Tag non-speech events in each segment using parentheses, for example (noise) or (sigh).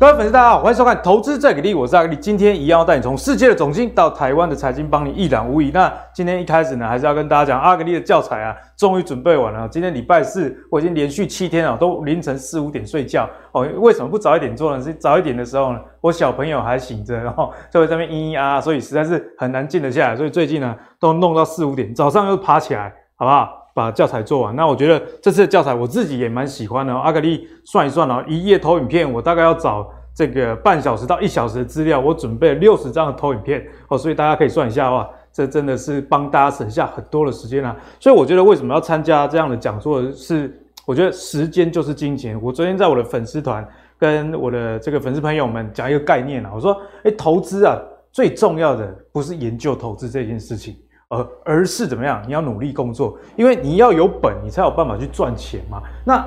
各位粉丝，大家好，欢迎收看《投资再给力》，我是阿力。今天一样要带你从世界的总经到台湾的财经，帮你一览无遗。那今天一开始呢，还是要跟大家讲，阿格力的教材啊，终于准备完了。今天礼拜四，我已经连续七天啊，都凌晨四五点睡觉哦。为什么不早一点做呢？是早一点的时候呢，我小朋友还醒着，然后就在那边嘤嘤啊，所以实在是很难静得下来。所以最近呢，都弄到四五点，早上又爬起来，好不好？把教材做完。那我觉得这次的教材我自己也蛮喜欢的。阿格力算一算啊，一页投影片我大概要找。这个半小时到一小时的资料，我准备了六十张的投影片哦，所以大家可以算一下哇，这真的是帮大家省下很多的时间啊。所以我觉得为什么要参加这样的讲座，是我觉得时间就是金钱。我昨天在我的粉丝团跟我的这个粉丝朋友们讲一个概念啊，我说，诶，投资啊，最重要的不是研究投资这件事情，而而是怎么样，你要努力工作，因为你要有本，你才有办法去赚钱嘛。那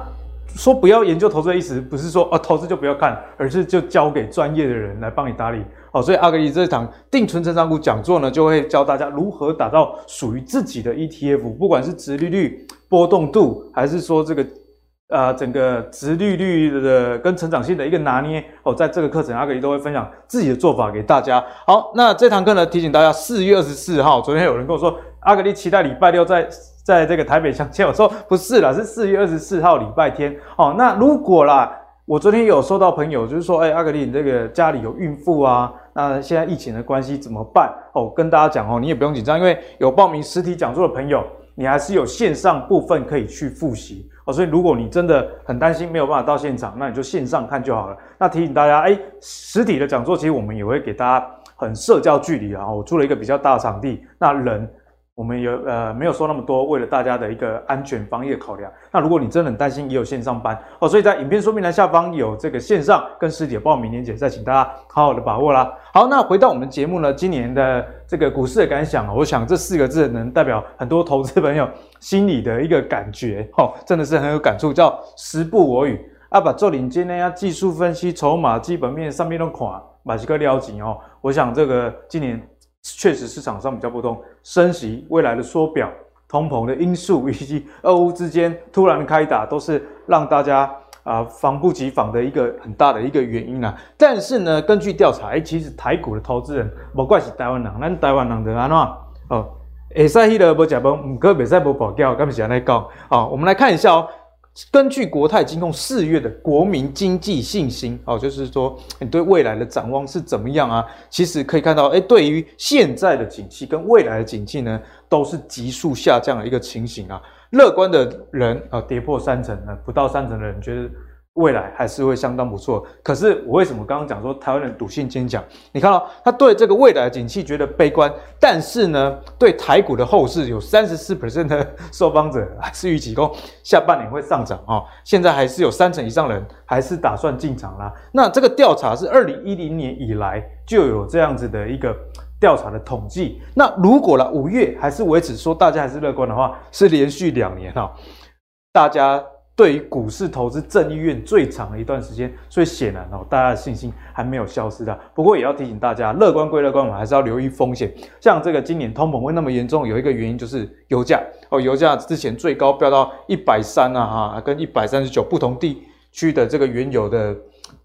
说不要研究投资的意思，不是说哦投资就不要看，而是就交给专业的人来帮你打理。好，所以阿格里这场定存成长股讲座呢，就会教大家如何打造属于自己的 ETF，不管是殖利率、波动度，还是说这个呃整个殖利率的跟成长性的一个拿捏。哦，在这个课程，阿格力都会分享自己的做法给大家。好，那这堂课呢，提醒大家，四月二十四号，昨天有人跟我说，阿格力期待礼拜六在。在这个台北相见，(laughs) 我说不是啦，是四月二十四号礼拜天。哦，那如果啦，我昨天有收到朋友，就是说，哎，阿格力，你这个家里有孕妇啊，那现在疫情的关系怎么办？哦，跟大家讲哦，你也不用紧张，因为有报名实体讲座的朋友，你还是有线上部分可以去复习哦。所以如果你真的很担心没有办法到现场，那你就线上看就好了。那提醒大家，哎，实体的讲座其实我们也会给大家很社交距离啊，我租了一个比较大的场地，那人。我们有呃没有说那么多，为了大家的一个安全防疫的考量。那如果你真的很担心，也有线上班哦，所以在影片说明栏下方有这个线上跟师姐报名链接，再请大家好好的把握啦。好，那回到我们节目呢，今年的这个股市的感想，我想这四个字能代表很多投资朋友心里的一个感觉哦，真的是很有感触，叫时不我与啊，把做领先呢，要技术分析、筹码、基本面上面都看，把这个了解哦。我想这个今年。确实市场上比较波动，升息、未来的缩表、通膨的因素，以及 (laughs) 俄乌之间突然开打，都是让大家啊、呃、防不及防的一个很大的一个原因啊。但是呢，根据调查，哎，其实台股的投资人，不怪是台湾人，咱台湾人的安怎哦，会使迄个无食饭，唔过袂使无保镖，刚才在讲。好，我们来看一下哦。根据国泰金控四月的国民经济信心，哦，就是说你对未来的展望是怎么样啊？其实可以看到，哎，对于现在的景气跟未来的景气呢，都是急速下降的一个情形啊。乐观的人啊，跌破三成呢，不到三成的人觉得。未来还是会相当不错，可是我为什么刚刚讲说台湾人赌性坚强？你看到他对这个未来的景气觉得悲观，但是呢，对台股的后市有三十四 percent 的受访者还是预期说下半年会上涨哦。现在还是有三成以上人还是打算进场啦。那这个调查是二零一零年以来就有这样子的一个调查的统计。那如果了五月还是维持说大家还是乐观的话，是连续两年哈，大家。对于股市投资正意愿最长的一段时间，所以显然哦，大家的信心还没有消失的。不过也要提醒大家，乐观归乐观，我们还是要留意风险。像这个今年通膨会那么严重，有一个原因就是油价哦，油价之前最高飙到一百三啊哈，跟一百三十九不同地区的这个原油的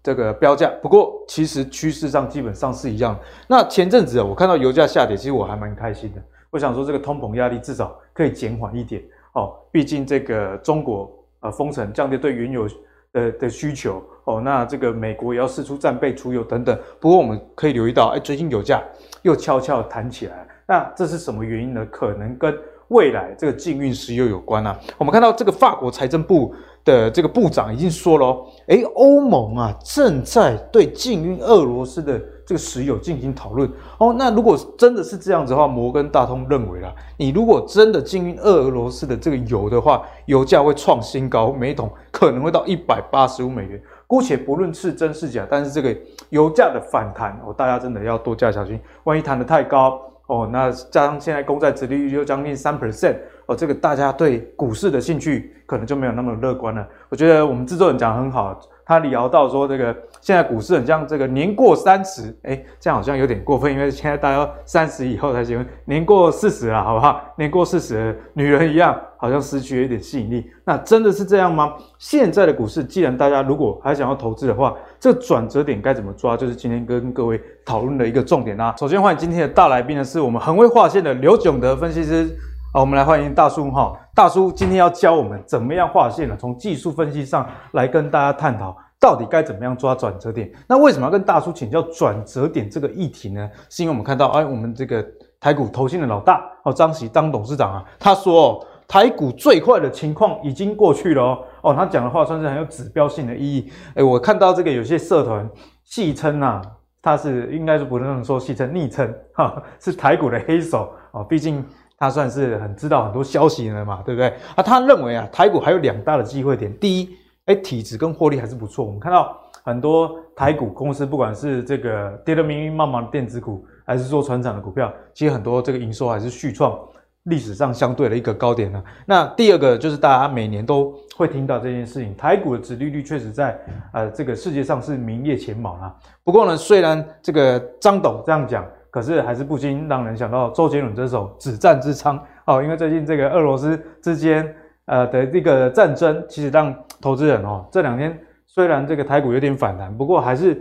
这个标价。不过其实趋势上基本上是一样。那前阵子，我看到油价下跌，其实我还蛮开心的。我想说这个通膨压力至少可以减缓一点哦，毕竟这个中国。啊，封城降低对原油的的需求哦，那这个美国也要试出战备储油等等。不过我们可以留意到，哎，最近油价又悄悄弹起来，那这是什么原因呢？可能跟未来这个禁运石油有关啊。我们看到这个法国财政部的这个部长已经说了哦，哎，欧盟啊正在对禁运俄罗斯的。这个石油进行讨论哦，那如果真的是这样子的话，摩根大通认为啦，你如果真的禁运俄罗斯的这个油的话，油价会创新高，每桶可能会到一百八十五美元。姑且不论是真是假，但是这个油价的反弹哦，大家真的要多加小心，万一弹得太高哦，那加上现在公债殖利率又将近三 percent 哦，这个大家对股市的兴趣可能就没有那么乐观了。我觉得我们制作人讲得很好。他聊到说这个现在股市很像这个年过三十，哎，这样好像有点过分，因为现在大家三十以后才结婚，年过四十了，好不好？年过四十女人一样，好像失去了一点吸引力。那真的是这样吗？现在的股市，既然大家如果还想要投资的话，这个转折点该怎么抓？就是今天跟各位讨论的一个重点啊。首先欢迎今天的大来宾呢，是我们很会划线的刘炯德分析师。好，我们来欢迎大叔哈。大叔今天要教我们怎么样划线呢？从技术分析上来跟大家探讨，到底该怎么样抓转折点。那为什么要跟大叔请教转折点这个议题呢？是因为我们看到，哎，我们这个台股投信的老大哦，张喜当董事长啊，他说台股最坏的情况已经过去了哦。哦，他讲的话算是很有指标性的意义。哎，我看到这个有些社团戏称啊，他是应该是不能说戏称，昵称哈，是台股的黑手哦，毕竟。他算是很知道很多消息了嘛，对不对？啊，他认为啊，台股还有两大的机会点。第一，哎，体质跟获利还是不错。我们看到很多台股公司，不管是这个跌得明明茫茫的电子股，还是说传产的股票，其实很多这个营收还是续创历史上相对的一个高点呢。那第二个就是大家每年都会听到这件事情，台股的殖利率确实在呃这个世界上是名列前茅啊。不过呢，虽然这个张董这样讲。可是还是不禁让人想到周杰伦这首《止战之殇》哦，因为最近这个俄罗斯之间呃的这个战争，其实让投资人哦这两天虽然这个台股有点反弹，不过还是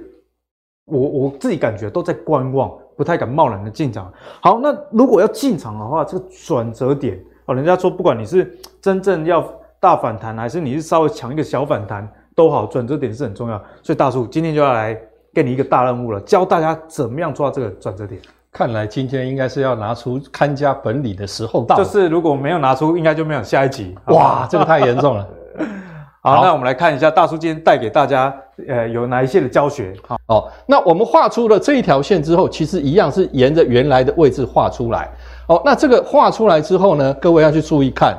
我我自己感觉都在观望，不太敢贸然的进场。好，那如果要进场的话，这个转折点哦，人家说不管你是真正要大反弹，还是你是稍微抢一个小反弹都好，转折点是很重要。所以大叔今天就要来。给你一个大任务了，教大家怎么样抓这个转折点。看来今天应该是要拿出看家本领的时候到了。就是如果没有拿出，应该就没有下一集。哇，这个太严重了。(laughs) 好，好，那我们来看一下大叔今天带给大家，呃，有哪一些的教学。好，哦，那我们画出了这一条线之后，其实一样是沿着原来的位置画出来。哦，那这个画出来之后呢，各位要去注意看，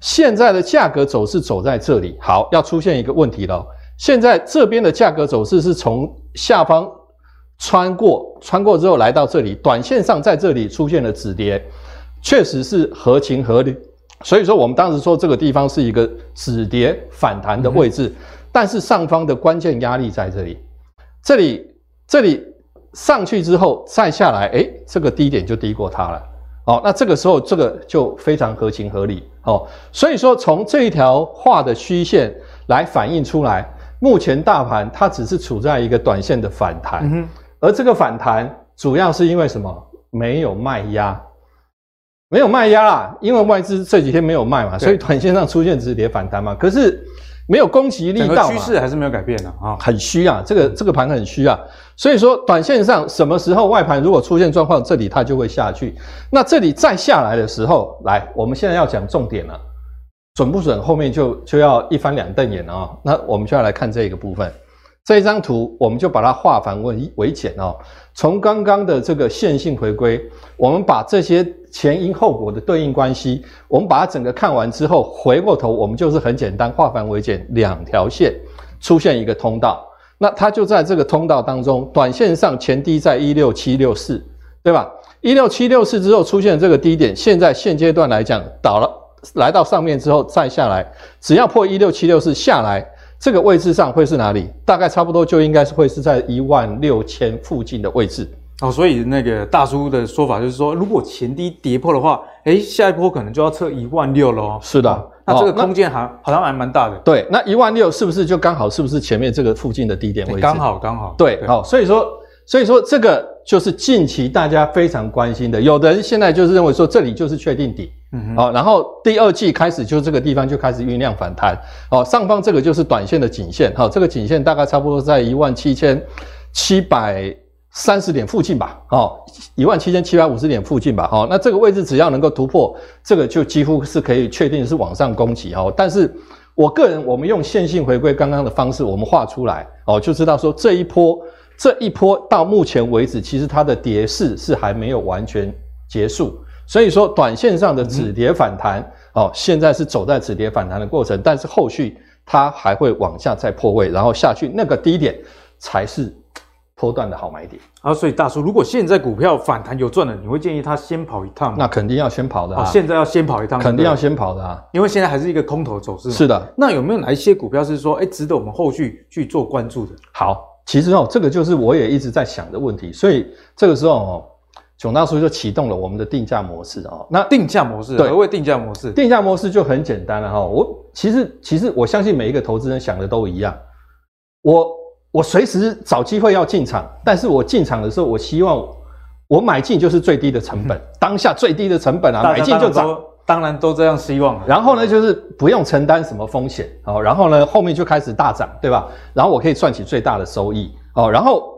现在的价格走势走在这里。好，要出现一个问题了。现在这边的价格走势是从下方穿过，穿过之后来到这里，短线上在这里出现了止跌，确实是合情合理。所以说我们当时说这个地方是一个止跌反弹的位置，但是上方的关键压力在这里，这里这里上去之后再下来，诶，这个低点就低过它了。哦，那这个时候这个就非常合情合理。哦，所以说从这一条画的虚线来反映出来。目前大盘它只是处在一个短线的反弹，嗯，而这个反弹主要是因为什么？没有卖压，没有卖压啦，因为外资这几天没有卖嘛，所以短线上出现止跌反弹嘛。可是没有攻击力道嘛，趋势还是没有改变的啊，很虚啊，这个这个盘很虚啊。所以说，短线上什么时候外盘如果出现状况，这里它就会下去。那这里再下来的时候，来，我们现在要讲重点了。准不准？后面就就要一翻两瞪眼啊！那我们就要来看这个部分。这一张图，我们就把它化繁为为简哦。从刚刚的这个线性回归，我们把这些前因后果的对应关系，我们把它整个看完之后，回过头，我们就是很简单，化繁为简，两条线出现一个通道，那它就在这个通道当中，短线上前低在一六七六四，对吧？一六七六四之后出现这个低点，现在现阶段来讲倒了。来到上面之后再下来，只要破一六七六四下来，这个位置上会是哪里？大概差不多就应该是会是在一万六千附近的位置。哦，所以那个大叔的说法就是说，如果前低跌破的话，诶，下一波可能就要测一万六喽。是的，哦，那这个空间还好像还蛮大的。对，那一万六是不是就刚好是不是前面这个附近的低点位置？刚好刚好。对，好，所以说。所以说，这个就是近期大家非常关心的。有的人现在就是认为说，这里就是确定底，嗯，好，然后第二季开始就这个地方就开始酝酿反弹，哦，上方这个就是短线的颈线，好，这个颈线大概差不多在一万七千七百三十点附近吧，哦，一万七千七百五十点附近吧，好，那这个位置只要能够突破，这个就几乎是可以确定是往上攻击，哦，但是我个人，我们用线性回归刚刚的方式，我们画出来，哦，就知道说这一波。这一波到目前为止，其实它的跌势是还没有完全结束，所以说短线上的止跌反弹，哦，现在是走在止跌反弹的过程，但是后续它还会往下再破位，然后下去那个低点才是波段的好买点。啊，所以大叔，如果现在股票反弹有赚了，你会建议他先跑一趟吗？那肯定要先跑的啊！现在要先跑一趟，肯定要先跑的啊！因为现在还是一个空头走势。是的。那有没有哪一些股票是说，哎，值得我们后续去做关注的？好，其实哦，这个就是我也一直在想的问题。所以这个时候哦，囧大叔就启动了我们的定价模式哦。那定价模式，对，何谓定价模式？定价模式就很简单了哈。我其实其实我相信每一个投资人想的都一样。我我随时找机会要进场，但是我进场的时候，我希望我买进就是最低的成本，嗯、(laughs) 当下最低的成本啊，买进就涨，当然都这样希望。然后呢，就是不用承担什么风险哦，然后呢，后面就开始大涨，对吧？然后我可以赚取最大的收益哦。然后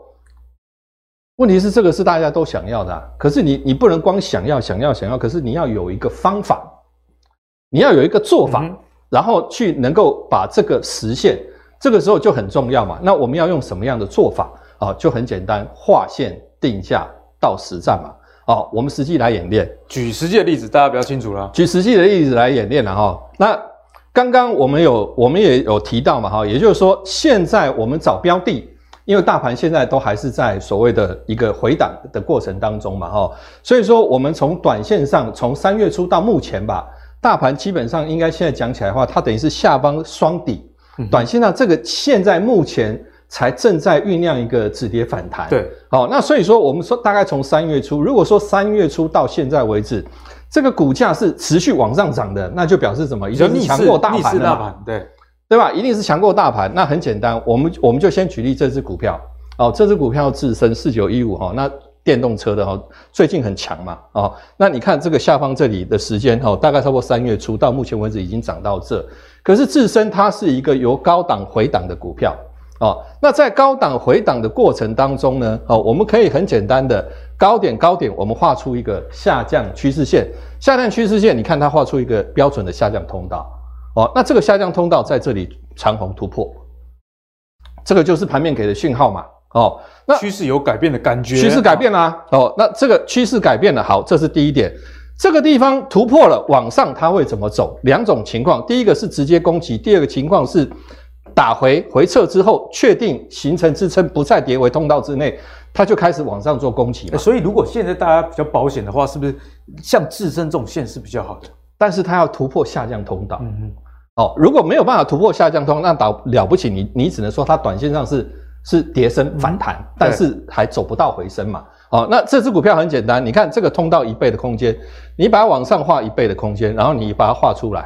问题是这个是大家都想要的，啊，可是你你不能光想要想要想要，可是你要有一个方法，你要有一个做法，嗯、然后去能够把这个实现。这个时候就很重要嘛，那我们要用什么样的做法啊？就很简单，划线定价到实战嘛。哦，我们实际来演练，举实际的例子，大家比较清楚了。举实际的例子来演练了哈。那刚刚我们有，我们也有提到嘛哈，也就是说，现在我们找标的，因为大盘现在都还是在所谓的一个回档的过程当中嘛哈，所以说我们从短线上，从三月初到目前吧，大盘基本上应该现在讲起来的话，它等于是下方双底。短线上，这个现在目前才正在酝酿一个止跌反弹。对，好，那所以说我们说大概从三月初，如果说三月初到现在为止，这个股价是持续往上涨的，那就表示什么？已经强过大盘了嘛？对，对吧？一定是强过大盘。那很简单，我们我们就先举例这只股票。哦，这只股票自身四九一五哈，那电动车的哈，最近很强嘛。哦，那你看这个下方这里的时间哦，大概差不多三月初到目前为止已经涨到这。可是自身它是一个由高档回档的股票哦，那在高档回档的过程当中呢，哦，我们可以很简单的高点高点，我们画出一个下降趋势线，下降趋势线，你看它画出一个标准的下降通道哦，那这个下降通道在这里长虹突破，这个就是盘面给的讯号嘛哦，那趋势有改变的感觉，趋势改变啦、啊、哦，那这个趋势改变了，好，这是第一点。这个地方突破了，往上它会怎么走？两种情况，第一个是直接攻击，第二个情况是打回回撤之后，确定形成支撑，不再跌回通道之内，它就开始往上做攻击。所以，如果现在大家比较保险的话，是不是像自身这种线是比较好的？但是它要突破下降通道。嗯嗯。哦，如果没有办法突破下降通道，那倒了不起，你你只能说它短线上是是跌升反弹，嗯、但是还走不到回升嘛。好，那这只股票很简单，你看这个通道一倍的空间，你把它往上画一倍的空间，然后你把它画出来，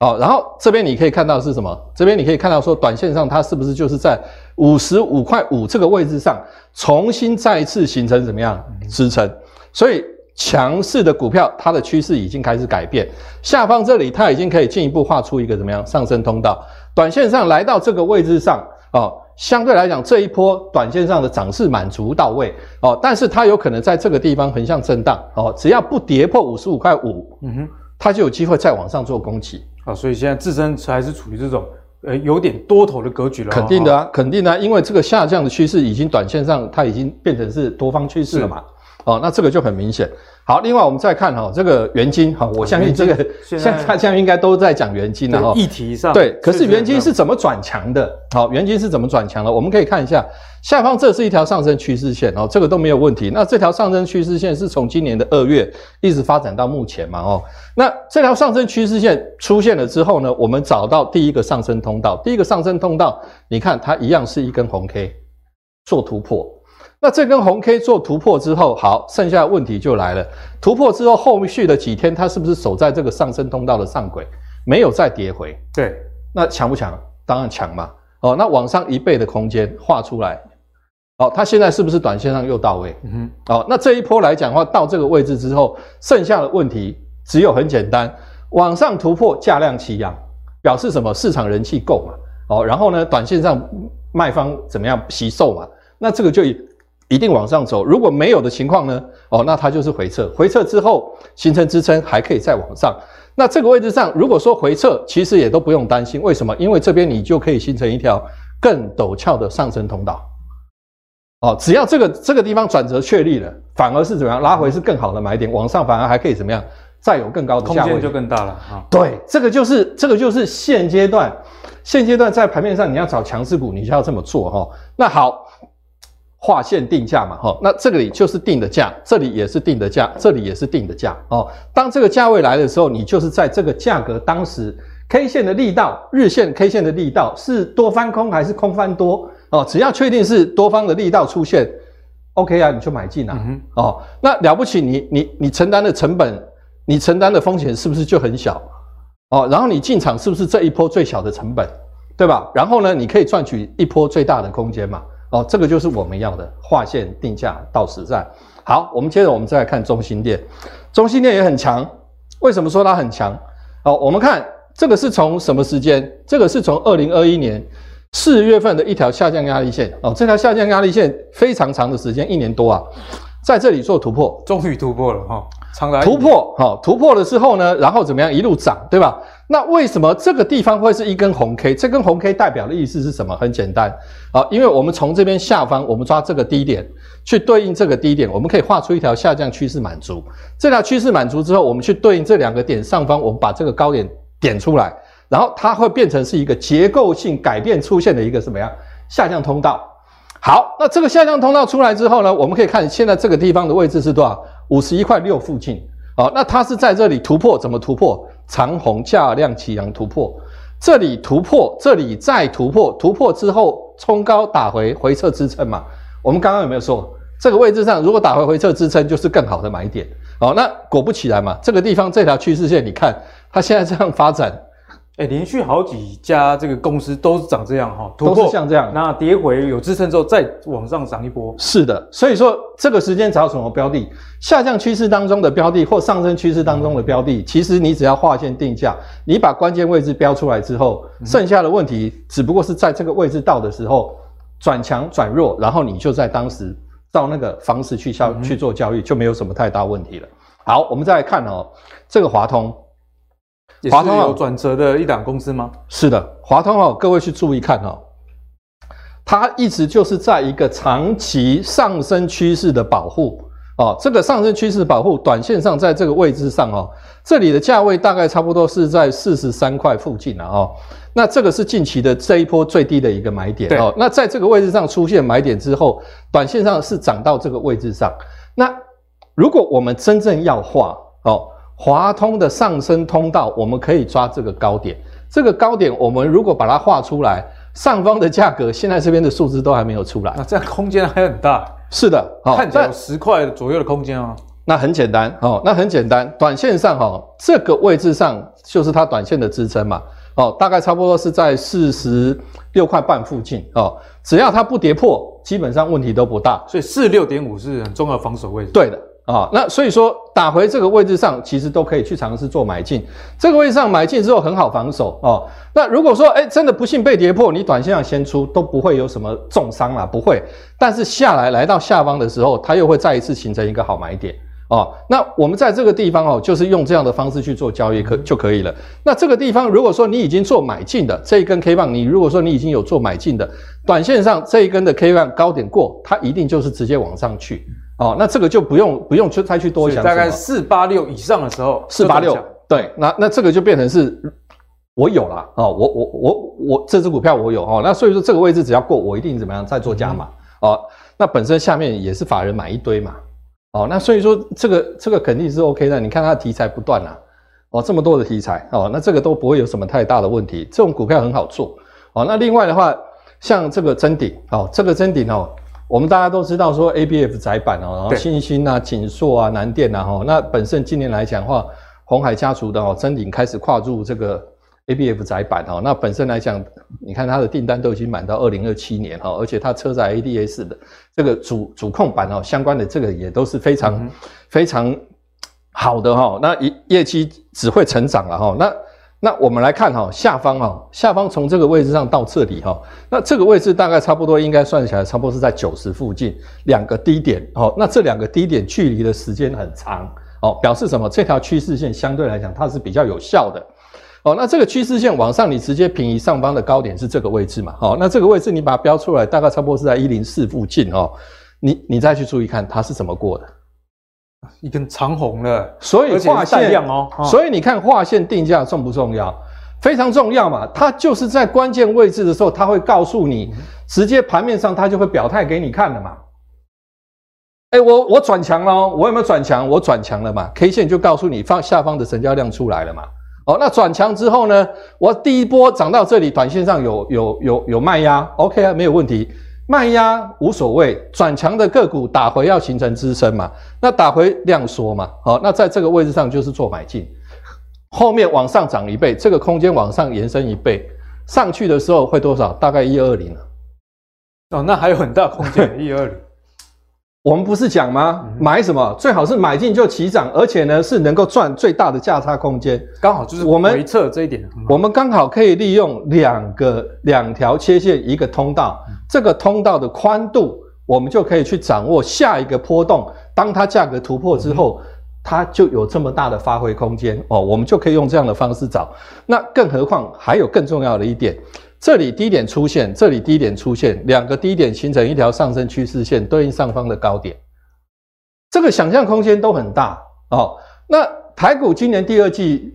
哦，然后这边你可以看到是什么？这边你可以看到说，短线上它是不是就是在五十五块五这个位置上重新再一次形成怎么样支撑？所以强势的股票它的趋势已经开始改变，下方这里它已经可以进一步画出一个怎么样上升通道？短线上来到这个位置上，哦。相对来讲，这一波短线上的涨势满足到位哦，但是它有可能在这个地方横向震荡哦，只要不跌破五十五块五，嗯哼，它就有机会再往上做攻击啊。所以现在自身还是处于这种呃有点多头的格局了。肯定的啊，肯定的啊，因为这个下降的趋势已经短线上它已经变成是多方趋势了嘛。哦，那这个就很明显。好，另外我们再看哈，这个元金哈，我相信这个现在大家应该都在讲元金了哈。议题上对，可是元金是怎么转强的？好，元金是怎么转强的？我们可以看一下下方，这是一条上升趋势线哦，这个都没有问题。那这条上升趋势线是从今年的二月一直发展到目前嘛？哦，那这条上升趋势线出现了之后呢，我们找到第一个上升通道，第一个上升通道，你看它一样是一根红 K 做突破。那这根红 K 做突破之后，好，剩下的问题就来了。突破之后，后续的几天，它是不是守在这个上升通道的上轨，没有再跌回？对，那强不强？当然强嘛。哦，那往上一倍的空间画出来，哦，它现在是不是短线上又到位？嗯哼。哦，那这一波来讲的话，到这个位置之后，剩下的问题只有很简单，往上突破价量齐扬，表示什么？市场人气够嘛？哦，然后呢，短线上卖方怎么样？惜售嘛？那这个就。一定往上走，如果没有的情况呢？哦，那它就是回撤，回撤之后形成支撑，还可以再往上。那这个位置上，如果说回撤，其实也都不用担心，为什么？因为这边你就可以形成一条更陡峭的上升通道。哦，只要这个这个地方转折确立了，反而是怎么样？拉回是更好的买点，往上反而还可以怎么样？再有更高的空间就更大了啊。对，这个就是这个就是现阶段现阶段在盘面上你要找强势股，你就要这么做哈。那好。划线定价嘛，哈，那这里就是定的价，这里也是定的价，这里也是定的价哦。当这个价位来的时候，你就是在这个价格当时 K 线的力道，日线 K 线的力道是多翻空还是空翻多哦？只要确定是多方的力道出现，OK 啊，你就买进啊。嗯、哦，那了不起你，你你你承担的成本，你承担的风险是不是就很小？哦，然后你进场是不是这一波最小的成本，对吧？然后呢，你可以赚取一波最大的空间嘛。哦，这个就是我们要的划线定价到实战。好，我们接着我们再来看中心店，中心店也很强。为什么说它很强？哦，我们看这个是从什么时间？这个是从二零二一年四月份的一条下降压力线。哦，这条下降压力线非常长的时间，一年多啊，在这里做突破，终于突破了哈。突破，好，突破了之后呢，然后怎么样？一路涨，对吧？那为什么这个地方会是一根红 K？这根红 K 代表的意思是什么？很简单，啊，因为我们从这边下方，我们抓这个低点去对应这个低点，我们可以画出一条下降趋势满足。这条趋势满足之后，我们去对应这两个点上方，我们把这个高点点出来，然后它会变成是一个结构性改变出现的一个什么样下降通道？好，那这个下降通道出来之后呢，我们可以看现在这个地方的位置是多少？五十一块六附近，好，那它是在这里突破，怎么突破？长虹价量齐扬突破，这里突破，这里再突破，突破之后冲高打回回撤支撑嘛？我们刚刚有没有说，这个位置上如果打回回撤支撑，就是更好的买点？哦，那果不其然嘛，这个地方这条趋势线，你看它现在这样发展。哎，连续好几家这个公司都是长这样哈，都是像这样，那跌回有支撑之后再往上涨一波。是的，所以说这个时间找什么标的？下降趋势当中的标的或上升趋势当中的标的，嗯、其实你只要划线定价，你把关键位置标出来之后，剩下的问题只不过是在这个位置到的时候转强转弱，然后你就在当时到那个方式去交、嗯、去做交易，就没有什么太大问题了。好，我们再来看哦，这个华通。华通有转折的一档公司吗？是的，华通哦，各位去注意看哦，它一直就是在一个长期上升趋势的保护。哦，这个上升趋势保护，短线上在这个位置上哦，这里的价位大概差不多是在四十三块附近了哦，那这个是近期的这一波最低的一个买点哦，那在这个位置上出现买点之后，短线上是涨到这个位置上，那如果我们真正要画哦。华通的上升通道，我们可以抓这个高点。这个高点，我们如果把它画出来，上方的价格现在这边的数字都还没有出来，那这样空间还很大。是的，哦、看起来有十块左右的空间哦。那很简单哦，那很简单，短线上哈、哦，这个位置上就是它短线的支撑嘛。哦，大概差不多是在四十六块半附近哦。只要它不跌破，基本上问题都不大。所以四六点五是很重要的防守位置。对的。啊、那所以说打回这个位置上，其实都可以去尝试做买进。这个位置上买进之后很好防守哦。那如果说哎真的不幸被跌破，你短线上先出都不会有什么重伤啦，不会。但是下来来到下方的时候，它又会再一次形成一个好买点哦。那我们在这个地方哦，就是用这样的方式去做交易可就可以了。那这个地方如果说你已经做买进的这一根 K 棒，你如果说你已经有做买进的，短线上这一根的 K 棒高点过，它一定就是直接往上去。哦，那这个就不用不用去再去多想，大概四八六以上的时候，四八六，对，那那这个就变成是，我有了哦，我我我我这只股票我有哦，那所以说这个位置只要过，我一定怎么样再做加码、嗯、哦，那本身下面也是法人买一堆嘛，哦，那所以说这个这个肯定是 OK 的，你看它的题材不断啊，哦，这么多的题材哦，那这个都不会有什么太大的问题，这种股票很好做。哦，那另外的话，像这个真顶哦，这个真顶哦。我们大家都知道说 ABF 窄板哦，然后欣兴啊、景硕啊、南电啊哈，那本身今年来讲的话，红海家族的哦，真鼎开始跨入这个 ABF 窄板哦，那本身来讲，你看它的订单都已经满到二零二七年哈，而且它车载 ADS 的这个主主控板哦，相关的这个也都是非常、嗯、非常好的哈，那业业绩只会成长了哈，那。那我们来看哈，下方哈，下方从这个位置上到这里哈，那这个位置大概差不多应该算起来，差不多是在九十附近两个低点哦。那这两个低点距离的时间很长哦，表示什么？这条趋势线相对来讲它是比较有效的哦。那这个趋势线往上，你直接平移上方的高点是这个位置嘛？好，那这个位置你把它标出来，大概差不多是在一零四附近哦。你你再去注意看它是怎么过的。一根长红了，所以画线哦，所以你看画线定价重不重要？非常重要嘛，它就是在关键位置的时候，它会告诉你，直接盘面上它就会表态给你看了嘛。哎，我我转强了，我有没有转强？我转强了嘛？K 线就告诉你放下方的成交量出来了嘛？哦，那转强之后呢？我第一波涨到这里，短线上有有有有卖压，OK 啊，没有问题，卖压无所谓。转强的个股打回要形成支撑嘛？那打回量缩嘛？好，那在这个位置上就是做买进，后面往上涨一倍，这个空间往上延伸一倍，上去的时候会多少？大概一二零啊。哦，那还有很大空间，一二零。我们不是讲吗？买什么最好是买进就起涨，而且呢是能够赚最大的价差空间，刚好就是我们回测这一点。我们刚好可以利用两个两条切线一个通道，这个通道的宽度，我们就可以去掌握下一个波动。当它价格突破之后，它就有这么大的发挥空间哦，我们就可以用这样的方式找。那更何况还有更重要的一点。这里低点出现，这里低点出现，两个低点形成一条上升趋势线，对应上方的高点，这个想象空间都很大哦。那台股今年第二季，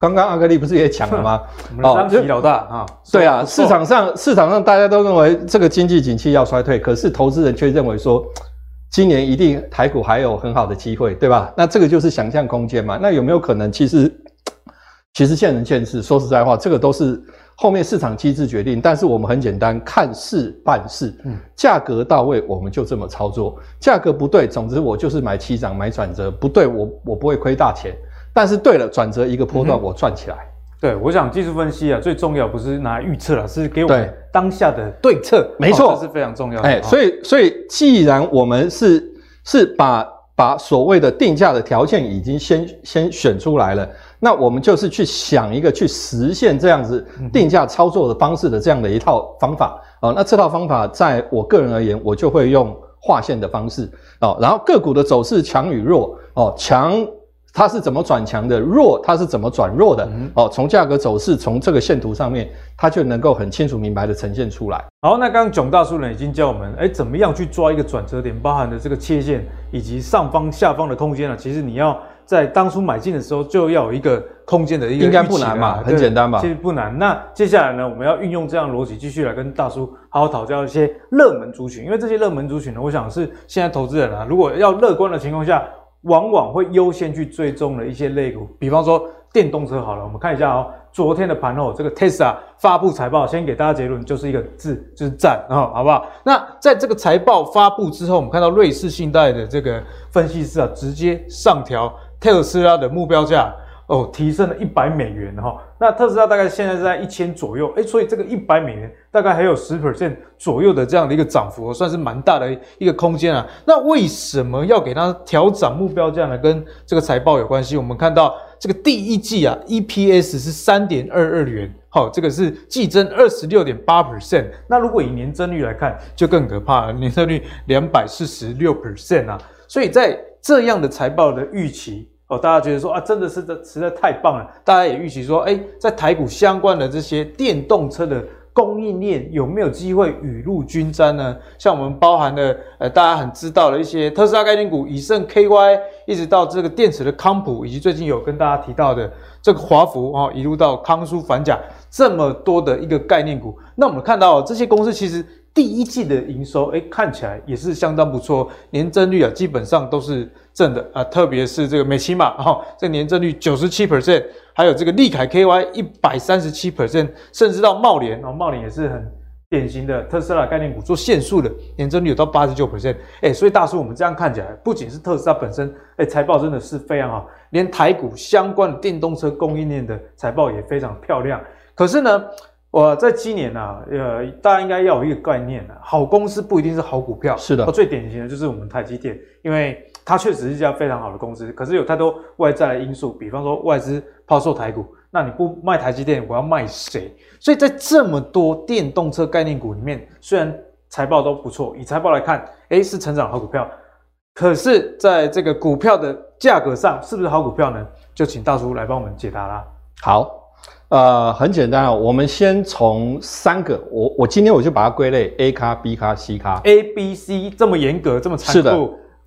刚刚阿格力不是也讲了吗？(laughs) 哦，张老大啊，对啊，市场上市场上大家都认为这个经济景气要衰退，可是投资人却认为说，今年一定台股还有很好的机会，对吧？那这个就是想象空间嘛。那有没有可能？其实，其实见仁见智。说实在话，这个都是。后面市场机制决定，但是我们很简单，看事办事。嗯，价格到位，我们就这么操作。价格不对，总之我就是买起涨，买转折，不对，我我不会亏大钱。但是对了，转折一个波段，我赚起来。对，我想技术分析啊，最重要不是拿来预测了，是给我们当下的对策。没错，这是非常重要的。哎，所以所以既然我们是是把把所谓的定价的条件已经先先选出来了。那我们就是去想一个去实现这样子定价操作的方式的这样的一套方法哦。那这套方法在我个人而言，我就会用划线的方式哦。然后个股的走势强与弱哦，强它是怎么转强的，弱它是怎么转弱的哦。从价格走势，从这个线图上面，它就能够很清楚明白的呈现出来。好，那刚刚囧大叔呢已经教我们，哎，怎么样去抓一个转折点，包含的这个切线以及上方下方的空间呢？其实你要。在当初买进的时候，就要有一个空间的一个，应该不难嘛，很简单吧？其实不难。那接下来呢，我们要运用这样的逻辑，继续来跟大叔好好讨教一些热门族群。因为这些热门族群呢，我想是现在投资人啊，如果要乐观的情况下，往往会优先去追踪的一些类股。比方说电动车好了，我们看一下哦，昨天的盘后，这个 Tesla 发布财报，先给大家结论，就是一个字，就是赞啊，好不好？那在这个财报发布之后，我们看到瑞士信贷的这个分析师啊，直接上调。特斯拉的目标价哦，提升了一百美元哈，那特斯拉大概现在是在一千左右，哎，所以这个一百美元大概还有十 percent 左右的这样的一个涨幅，算是蛮大的一个空间啊。那为什么要给它调涨目标价呢？跟这个财报有关系。我们看到这个第一季啊，EPS 是三点二二元，好，这个是季增二十六点八 percent。那如果以年增率来看，就更可怕了，年增率两百四十六 percent 啊。所以在这样的财报的预期。哦，大家觉得说啊，真的是这实在太棒了。大家也预期说，哎，在台股相关的这些电动车的供应链有没有机会雨露均沾呢？像我们包含了呃，大家很知道的一些特斯拉概念股，以盛 KY，一直到这个电池的康普，以及最近有跟大家提到的这个华孚啊，一路到康舒反甲，这么多的一个概念股。那我们看到这些公司其实。第一季的营收，哎，看起来也是相当不错，年增率啊，基本上都是正的啊，特别是这个美琪玛哈，这年增率九十七 percent，还有这个利凯 KY 一百三十七 percent，甚至到茂联哦，茂联也是很典型的特斯拉概念股做线束的，年增率有到八十九 percent，哎，所以大叔我们这样看起来，不仅是特斯拉本身，哎，财报真的是非常好，连台股相关的电动车供应链的财报也非常漂亮，可是呢。我在今年啊，呃，大家应该要有一个概念啊，好公司不一定是好股票。是的，最典型的就是我们台积电，因为它确实是一家非常好的公司，可是有太多外在的因素，比方说外资抛售台股，那你不卖台积电，我要卖谁？所以在这么多电动车概念股里面，虽然财报都不错，以财报来看，诶，是成长好股票，可是在这个股票的价格上，是不是好股票呢？就请大叔来帮我们解答啦。好。呃，很简单啊，我们先从三个，我我今天我就把它归类 A 咖、B 咖、C 咖。A、B、C 这么严格，这么残酷。是的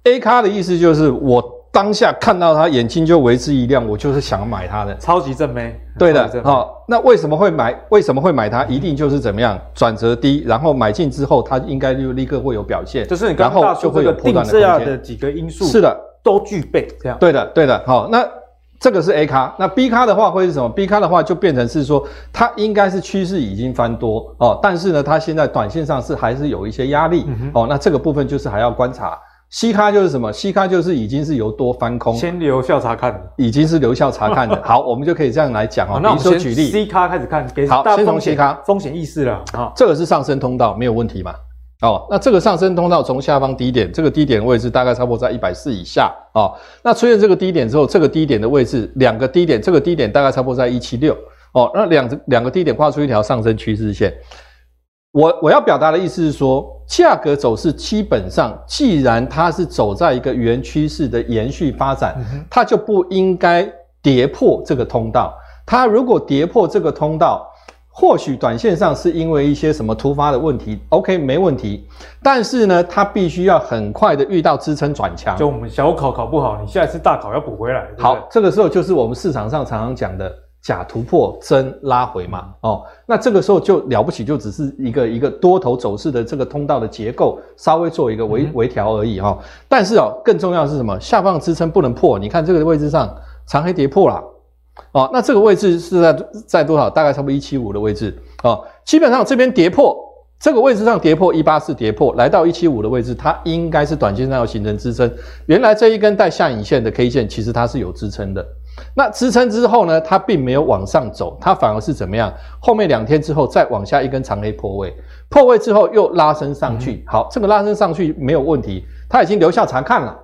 ，A 咖的意思就是我当下看到它眼睛就为之一亮，我就是想买它的，超级正妹。对的，好、哦，那为什么会买？为什么会买它？一定就是怎么样，转折低，然后买进之后，它应该就立刻会有表现。就是你刚刚大叔这个定价的几个因素，是的，都具备这样。对的，对的，好，那这个是 A 咖，那 B 咖的话会是什么？B 咖的话就变成是说，它应该是趋势已经翻多哦，但是呢，它现在短线上是还是有一些压力、嗯、哦，那这个部分就是还要观察。C 咖就是什么？C 咖就是已经是由多翻空，先留校查看，已经是留校查看的。(laughs) 好，我们就可以这样来讲哦。那我们说举例，C 咖开始看，给好，先从 C 咖风险意识了。好，这个是上升通道，没有问题嘛？哦，那这个上升通道从下方低点，这个低点的位置大概差不多在一百四以下哦。那出现这个低点之后，这个低点的位置，两个低点，这个低点大概差不多在一七六哦。那两两个低点画出一条上升趋势线。我我要表达的意思是说，价格走势基本上，既然它是走在一个原趋势的延续发展，它就不应该跌破这个通道。它如果跌破这个通道，或许短线上是因为一些什么突发的问题，OK，没问题。但是呢，它必须要很快的遇到支撑转强。就我们小考考不好，你下一次大考要补回来。好，这个时候就是我们市场上常常讲的。假突破真拉回嘛，哦，那这个时候就了不起，就只是一个一个多头走势的这个通道的结构稍微做一个微微调而已哈、哦。但是哦，更重要的是什么？下方支撑不能破。你看这个位置上长黑跌破了，哦，那这个位置是在在多少？大概差不多一七五的位置哦。基本上这边跌破这个位置上跌破一八四跌破，来到一七五的位置，它应该是短线上要形成支撑。原来这一根带下影线的 K 线，其实它是有支撑的。那支撑之后呢，它并没有往上走，它反而是怎么样？后面两天之后再往下一根长黑破位，破位之后又拉升上去。嗯、好，这个拉升上去没有问题，它已经留下查看了。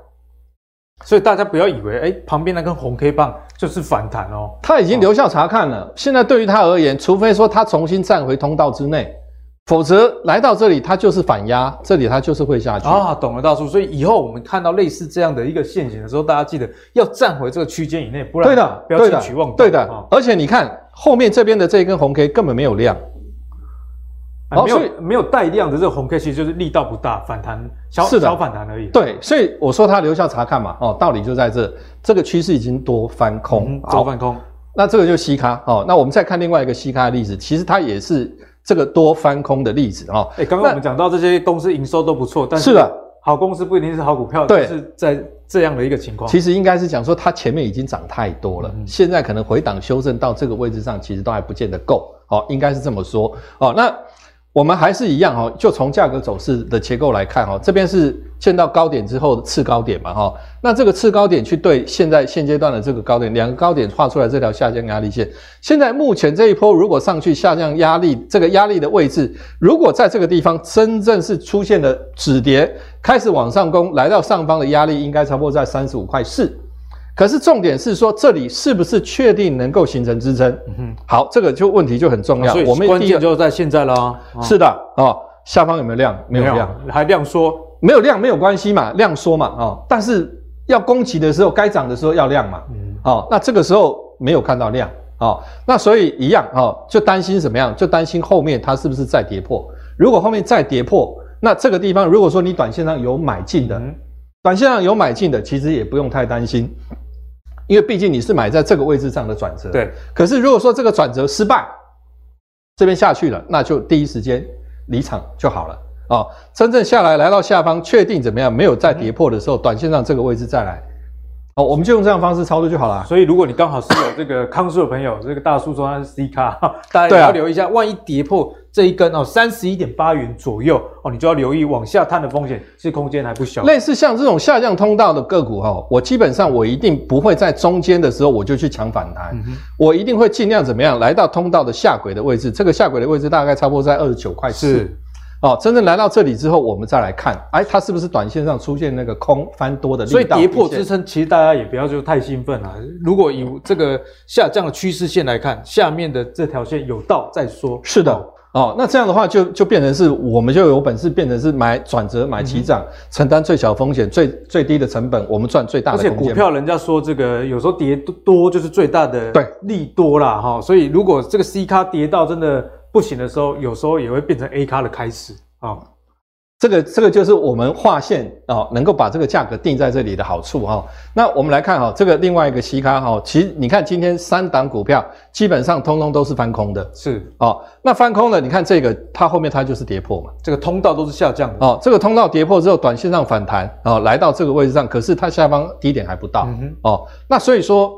所以大家不要以为，哎，旁边那根红 K 棒就是反弹哦，他已经留校察看了。哦、现在对于他而言，除非说他重新站回通道之内。否则来到这里，他就是反压，这里他就是会下去啊。懂了，大叔。所以以后我们看到类似这样的一个陷阱的时候，大家记得要站回这个区间以内，不然对的，不要轻举妄动。对的，而且你看后面这边的这一根红 K 根本没有量，没有没有带量的这个红 K，其实就是力道不大，反弹小小反弹而已。对，所以我说它留校察看嘛，哦，道理就在这，这个趋势已经多翻空，多翻空。那这个就是 C 咖哦。那我们再看另外一个西咖的例子，其实它也是。这个多翻空的例子哦，哎，刚刚我们讲到这些公司营收都不错，但是是的，好公司不一定是好股票，对，是在这样的一个情况。其实应该是讲说，它前面已经涨太多了，嗯、现在可能回档修正到这个位置上，其实都还不见得够，好，应该是这么说，哦，那。我们还是一样哈，就从价格走势的结构来看哈，这边是见到高点之后的次高点嘛哈，那这个次高点去对现在现阶段的这个高点，两个高点画出来这条下降压力线，现在目前这一波如果上去下降压力，这个压力的位置，如果在这个地方真正是出现了止跌，开始往上攻，来到上方的压力应该差不多在三十五块四。可是重点是说，这里是不是确定能够形成支撑？嗯哼，好，这个就问题就很重要。所以关键就在现在了啊。是的哦，下方有没有量？没有量，还量缩？没有量没有关系嘛，量缩嘛哦。但是要攻击的时候，该涨的时候要量嘛。嗯，哦，那这个时候没有看到量哦，那所以一样哦，就担心什么样？就担心后面它是不是再跌破？如果后面再跌破，那这个地方如果说你短线上有买进的，短线上有买进的，其实也不用太担心。因为毕竟你是买在这个位置上的转折，对。可是如果说这个转折失败，这边下去了，那就第一时间离场就好了啊、哦。真正下来来到下方，确定怎么样没有再跌破的时候，嗯、短线上这个位置再来，哦，我们就用这样方式操作就好了。所以如果你刚好是有这个康叔的朋友，这个大叔说他是 C 咖，(laughs) 大家也要留意一下，万一跌破。这一根哦，三十一点八元左右哦，你就要留意往下探的风险，是空间还不小。类似像这种下降通道的个股哈，我基本上我一定不会在中间的时候我就去抢反弹，嗯、哼我一定会尽量怎么样来到通道的下轨的位置，这个下轨的位置大概差不多在二十九块四。是哦，真正来到这里之后，我们再来看，哎，它是不是短线上出现那个空翻多的力道？所以跌破支撑，其实大家也不要就太兴奋了。如果以这个下降的趋势线来看，下面的这条线有道再说。是的。哦哦，那这样的话就就变成是我们就有本事变成是买转折买起涨，嗯、承担最小风险、最最低的成本，我们赚最大的。而且股票人家说这个有时候跌多就是最大的对利多啦哈，所以如果这个 C 咖跌到真的不行的时候，有时候也会变成 A 咖的开始啊。这个这个就是我们画线哦，能够把这个价格定在这里的好处哈、哦。那我们来看哈、哦，这个另外一个西咖哈，其实你看今天三档股票基本上通通都是翻空的，是哦。那翻空了，你看这个它后面它就是跌破嘛，这个通道都是下降的哦。这个通道跌破之后，短线上反弹哦，来到这个位置上，可是它下方低点还不到、嗯、哦。那所以说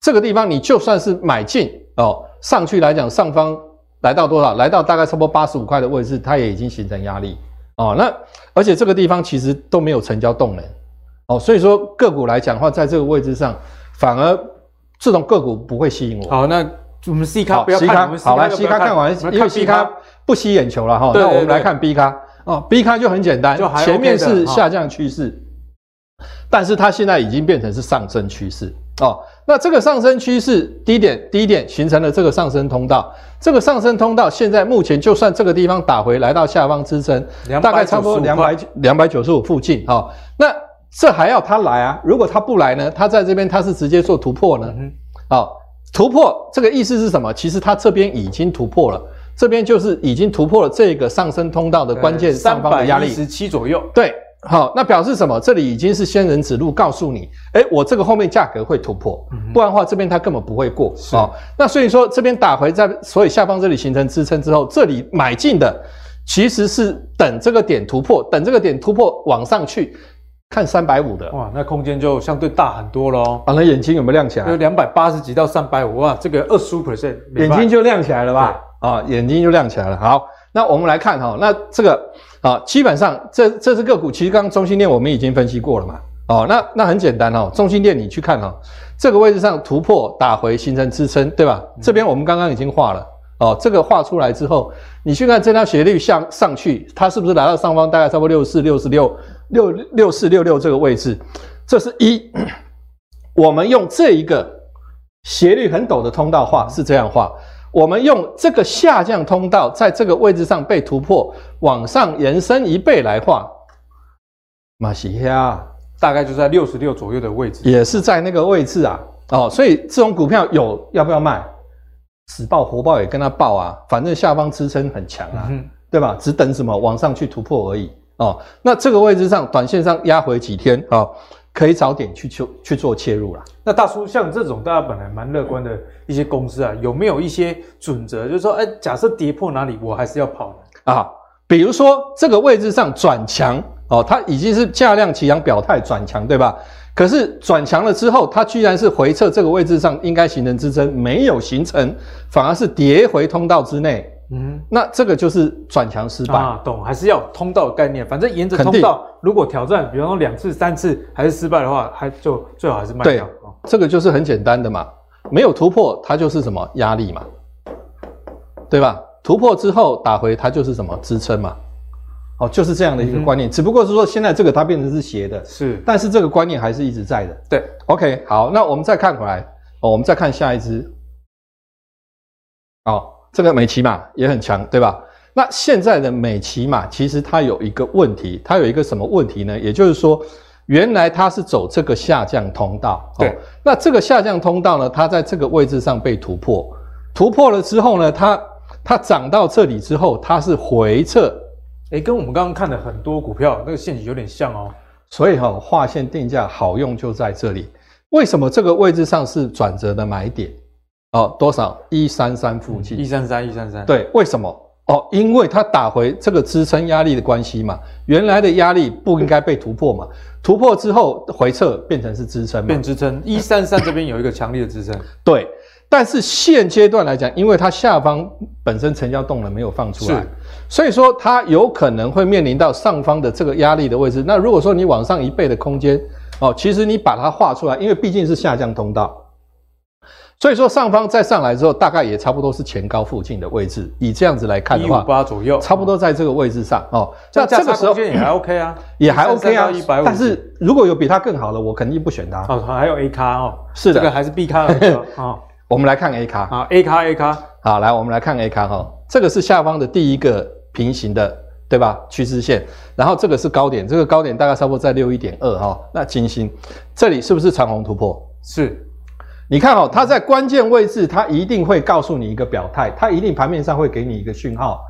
这个地方你就算是买进哦，上去来讲上方来到多少？来到大概差不多八十五块的位置，它也已经形成压力。哦，那而且这个地方其实都没有成交动能，哦，所以说个股来讲的话，在这个位置上，反而这种个股不会吸引我。好，那我们 C 咖不要看，好，好来 C 咖看完，因为 C 咖不吸眼球了哈。那我们来看 B 咖，哦，B 咖就很简单，前面是下降趋势，但是它现在已经变成是上升趋势。哦，那这个上升趋势低点低点形成了这个上升通道，这个上升通道现在目前就算这个地方打回来到下方支撑，大概差不多两百两百九十五附近哈、哦。那这还要它来啊？如果它不来呢？它在这边它是直接做突破呢？嗯、哦，突破这个意思是什么？其实它这边已经突破了，这边就是已经突破了这个上升通道的关键上方的压力十七左右。对。好，那表示什么？这里已经是仙人指路，告诉你，哎，我这个后面价格会突破，不然的话这边它根本不会过。好、哦，那所以说这边打回在，所以下方这里形成支撑之后，这里买进的其实是等这个点突破，等这个点突破往上去看三百五的。哇，那空间就相对大很多喽。啊，那眼睛有没有亮起来？有两百八十几到三百五，哇，这个二十五 percent，眼睛就亮起来了吧？啊、哦，眼睛就亮起来了。好，那我们来看哈，那这个。啊，基本上这这只个股，其实刚刚中兴电我们已经分析过了嘛。哦，那那很简单哦，中兴电你去看哦，这个位置上突破打回形成支撑，对吧？这边我们刚刚已经画了哦，这个画出来之后，你去看这条斜率向上去，它是不是来到上方大概差不多六四六十六六六四六六这个位置？这是一，我们用这一个斜率很陡的通道画是这样画。我们用这个下降通道在这个位置上被突破，往上延伸一倍来画，马西亚大概就在六十六左右的位置，也是在那个位置啊。哦，所以这种股票有要不要卖？死爆活爆也跟他爆啊，反正下方支撑很强啊，嗯、对吧？只等什么往上去突破而已哦。那这个位置上，短线上压回几天啊？哦可以早点去去去做切入了。那大叔，像这种大家本来蛮乐观的一些公司啊，有没有一些准则？就是说，哎，假设跌破哪里，我还是要跑啊？比如说这个位置上转强哦，它已经是价量齐扬表态转强，对吧？可是转强了之后，它居然是回撤这个位置上应该形成支撑，没有形成，反而是跌回通道之内。嗯，那这个就是转强失败啊，懂？还是要通道的概念，反正沿着通道，如果挑战，比方说两次、三次还是失败的话，还就最好还是卖掉。对，这个就是很简单的嘛，没有突破，它就是什么压力嘛，对吧？突破之后打回，它就是什么支撑嘛，哦，就是这样的一个观念。嗯、只不过是说现在这个它变成是斜的，是，但是这个观念还是一直在的。对，OK，好，那我们再看回来，哦，我们再看下一支，哦。这个美骑马也很强，对吧？那现在的美骑马其实它有一个问题，它有一个什么问题呢？也就是说，原来它是走这个下降通道，对、哦。那这个下降通道呢，它在这个位置上被突破，突破了之后呢，它它涨到这里之后，它是回撤，诶，跟我们刚刚看的很多股票那个陷阱有点像哦。所以哈、哦，画线定价好用就在这里。为什么这个位置上是转折的买点？哦，多少？一三三附近。一三三，一三三。对，为什么？哦，因为它打回这个支撑压力的关系嘛。原来的压力不应该被突破嘛？突破之后回撤变成是支撑嘛？变支撑。一三三 (laughs) 这边有一个强力的支撑。对，但是现阶段来讲，因为它下方本身成交动能没有放出来，是所以说它有可能会面临到上方的这个压力的位置。那如果说你往上一倍的空间，哦，其实你把它画出来，因为毕竟是下降通道。所以说上方再上来之后，大概也差不多是前高附近的位置。以这样子来看的话，一五八左右，差不多在这个位置上哦。那这个时候也还 OK 啊，(laughs) 也还 OK 啊。但是如果有比它更好的，我肯定不选它。哦，还有 A 咖哦，是的，这个还是 B 咖的哦。(laughs) 我们来看 A 咖啊，A 咖 A 咖。好，来我们来看 A 咖哈，这个是下方的第一个平行的，对吧？趋势线。然后这个是高点，这个高点大概差不多在六一点二哈。那金星这里是不是长虹突破？是。你看哦，它在关键位置，它一定会告诉你一个表态，它一定盘面上会给你一个讯号，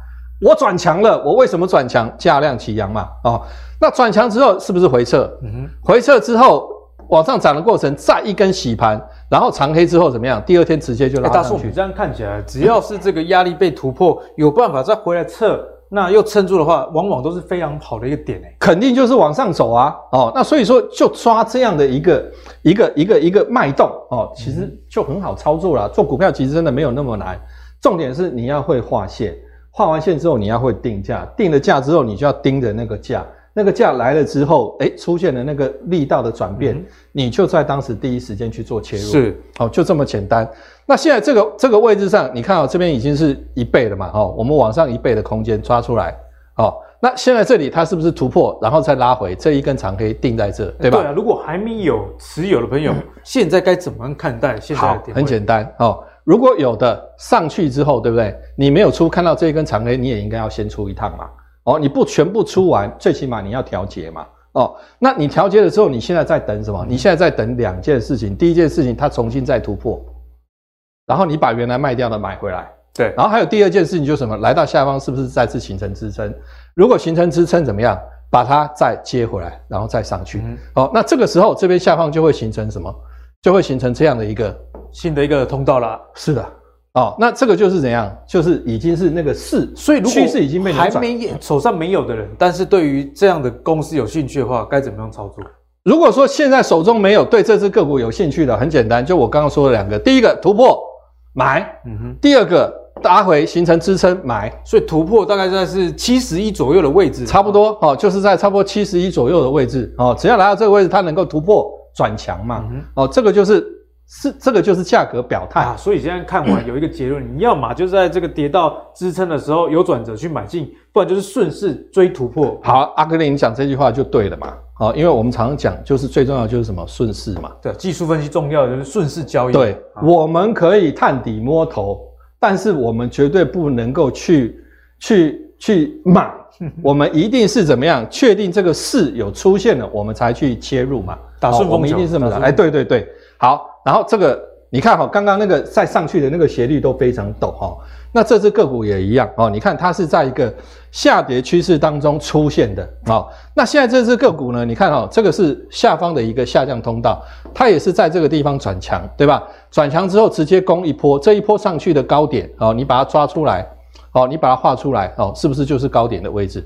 我转强了，我为什么转强？价量齐扬嘛，哦，那转强之后是不是回撤？嗯哼，回撤之后往上涨的过程，再一根洗盘，然后长黑之后怎么样？第二天直接就拉上去。欸、大叔，你这样看起来，只要是这个压力被突破，有办法再回来测，那又撑住的话，往往都是非常好的一个点诶。肯定就是往上走啊，哦，那所以说就抓这样的一个一个一个一个脉动哦，其实就很好操作了。做股票其实真的没有那么难，重点是你要会画线。画完线之后，你要会定价，定了价之后，你就要盯着那个价，那个价来了之后，诶，出现了那个力道的转变，嗯、你就在当时第一时间去做切入，是，哦，就这么简单。那现在这个这个位置上，你看哦，这边已经是一倍了嘛，哦，我们往上一倍的空间抓出来，哦，那现在这里它是不是突破，然后再拉回这一根长黑定在这，对吧？对啊，如果还没有持有的朋友，嗯、现在该怎么样看待现在的点？好，很简单，哦。如果有的上去之后，对不对？你没有出，看到这一根长黑，你也应该要先出一趟嘛。哦，你不全部出完，最起码你要调节嘛。哦，那你调节了之后，你现在在等什么？你现在在等两件事情。第一件事情，它重新再突破，然后你把原来卖掉的买回来。对。然后还有第二件事情，就是什么？来到下方是不是再次形成支撑？如果形成支撑怎么样？把它再接回来，然后再上去。嗯。哦，那这个时候这边下方就会形成什么？就会形成这样的一个。新的一个通道了，是的，哦，那这个就是怎样？就是已经是那个势，所以如果趋势已经被还没手上没有的人，但是对于这样的公司有兴趣的话，该怎么样操作？如果说现在手中没有对这只个股有兴趣的，很简单，就我刚刚说的两个，第一个突破买，嗯哼，第二个拉回形成支撑买，所以突破大概在是七十一左右的位置，差不多哦，就是在差不多七十一左右的位置哦，只要来到这个位置，它能够突破转强嘛，嗯、哦，这个就是。是这个就是价格表态啊，所以现在看完有一个结论，你要么就在这个跌到支撑的时候有转折去买进，不然就是顺势追突破。好，阿格林，你讲这句话就对了嘛。好，因为我们常常讲，就是最重要就是什么顺势嘛。对，技术分析重要的就是顺势交易。对，我们可以探底摸头，但是我们绝对不能够去去去买，(laughs) 我们一定是怎么样确定这个势有出现了，我们才去切入嘛。打顺风球，我们一定是这么打。哎，对对对，好。然后这个你看哈，刚刚那个再上去的那个斜率都非常陡哈。那这只个股也一样哦，你看它是在一个下跌趋势当中出现的哦。那现在这只个股呢，你看哈，这个是下方的一个下降通道，它也是在这个地方转强，对吧？转强之后直接攻一波，这一波上去的高点哦，你把它抓出来哦，你把它画出来哦，是不是就是高点的位置？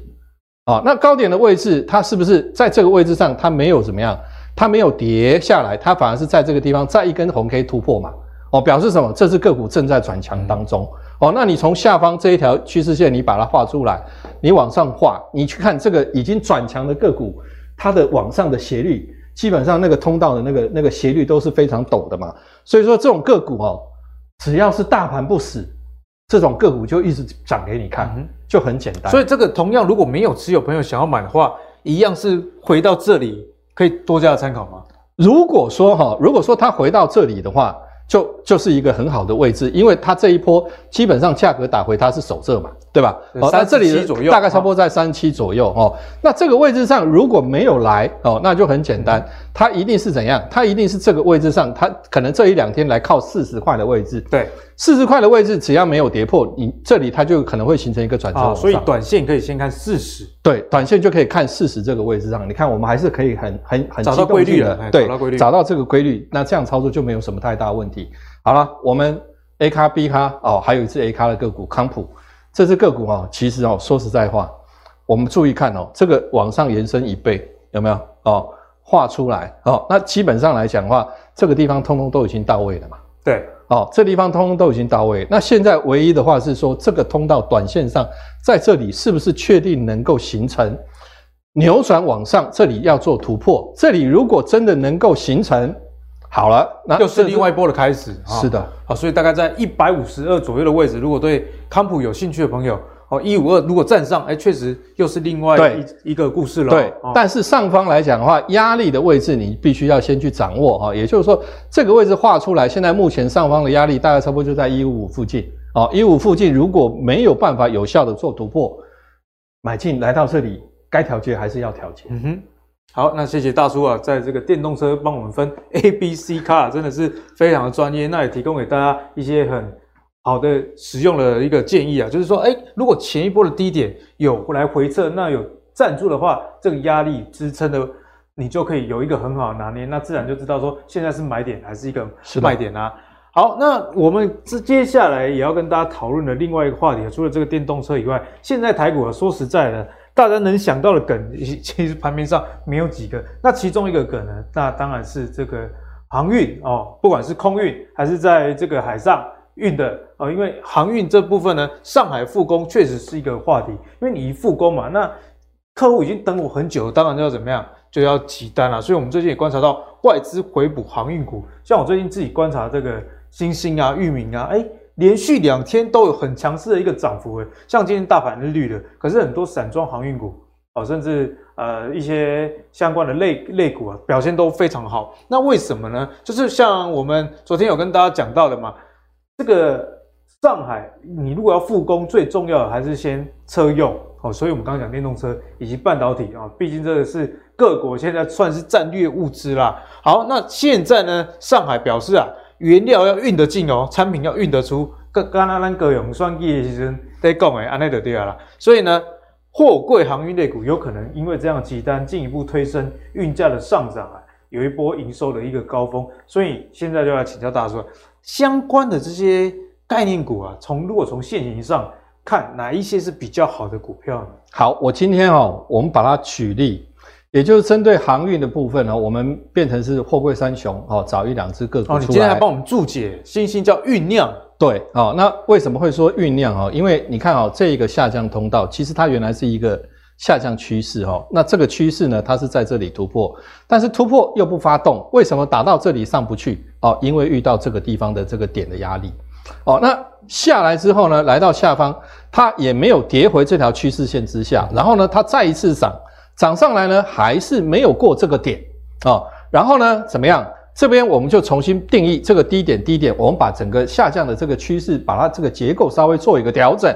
哦，那高点的位置它是不是在这个位置上它没有怎么样？它没有跌下来，它反而是在这个地方再一根红 K 突破嘛，哦，表示什么？这只个股正在转强当中，哦，那你从下方这一条趋势线，你把它画出来，你往上画，你去看这个已经转强的个股，它的往上的斜率，基本上那个通道的那个那个斜率都是非常陡的嘛，所以说这种个股哦，只要是大盘不死，这种个股就一直涨给你看，就很简单。所以这个同样如果没有持有朋友想要买的话，一样是回到这里。可以多加参考吗？如果说哈，如果说它回到这里的话，就就是一个很好的位置，因为它这一波基本上价格打回它是守这嘛，对吧？哦，那这里左右大概差不多在三七左右哦。那这个位置上如果没有来哦，那就很简单。嗯它一定是怎样？它一定是这个位置上，它可能这一两天来靠四十块的位置。对，四十块的位置，只要没有跌破，你这里它就可能会形成一个转折。啊，所以短线可以先看四十。对，短线就可以看四十这个位置上。你看，我们还是可以很很很找到规律了。对，找到规律，找到这个规律，那这样操作就没有什么太大问题。好了，我们 A 咖 B 咖哦，还有一只 A 咖的个股康普，这只个股哦，其实哦，说实在话，我们注意看哦，这个往上延伸一倍，有没有哦？画出来哦，那基本上来讲的话，这个地方通通都已经到位了嘛。对，哦，这地方通通都已经到位。那现在唯一的话是说，这个通道短线上在这里是不是确定能够形成扭转往上？这里要做突破。这里如果真的能够形成，好了，那又是另外一波的开始。是的，好，所以大概在一百五十二左右的位置，如果对康普有兴趣的朋友。哦，一五二如果站上，哎，确实又是另外一一个故事了。对，哦、但是上方来讲的话，压力的位置你必须要先去掌握哈。也就是说，这个位置画出来，现在目前上方的压力大概差不多就在一五五附近。哦，一五附近如果没有办法有效的做突破，买进来到这里，该调节还是要调节。嗯哼，好，那谢谢大叔啊，在这个电动车帮我们分 A、B、C car，真的是非常的专业，那也提供给大家一些很。好的使用的一个建议啊，就是说，哎，如果前一波的低点有来回撤，那有站住的话，这个压力支撑的，你就可以有一个很好的拿捏，那自然就知道说现在是买点还是一个卖点啊。好，那我们接接下来也要跟大家讨论的另外一个话题，除了这个电动车以外，现在台股啊，说实在的，大家能想到的梗，(laughs) 其实盘面上没有几个。那其中一个梗呢，那当然是这个航运哦，不管是空运还是在这个海上运的哦，因为航运这部分呢，上海复工确实是一个话题，因为你一复工嘛，那客户已经等我很久，当然就要怎么样，就要急单了。所以我们最近也观察到外资回补航运股，像我最近自己观察这个。星星啊，域名啊，哎，连续两天都有很强势的一个涨幅，诶，像今天大盘是绿的，可是很多散装航运股哦，甚至呃一些相关的类类股啊，表现都非常好。那为什么呢？就是像我们昨天有跟大家讲到的嘛，这个上海你如果要复工，最重要的还是先车用哦，所以我们刚刚讲电动车以及半导体啊，毕竟这个是各国现在算是战略物资啦。好，那现在呢，上海表示啊。原料要运得进哦，产品要运得出。刚刚那咱高雄算计的时阵在讲诶，安内就对了。所以呢，货柜航运类股有可能因为这样挤单，进一步推升运价的上涨啊，有一波营收的一个高峰。所以现在就要请教大叔，相关的这些概念股啊，从如果从现形上看，哪一些是比较好的股票呢？好，我今天哦，我们把它举例。也就是针对航运的部分呢，我们变成是货柜三雄哦，找一两只个股出来。哦，你今天还帮我们注解，星星叫酝酿。对，哦，那为什么会说酝酿哦？因为你看哦，这一个下降通道，其实它原来是一个下降趋势哦。那这个趋势呢，它是在这里突破，但是突破又不发动，为什么打到这里上不去？哦，因为遇到这个地方的这个点的压力。哦，那下来之后呢，来到下方，它也没有跌回这条趋势线之下，然后呢，它再一次涨。涨上来呢，还是没有过这个点啊、哦，然后呢，怎么样？这边我们就重新定义这个低点，低点，我们把整个下降的这个趋势，把它这个结构稍微做一个调整，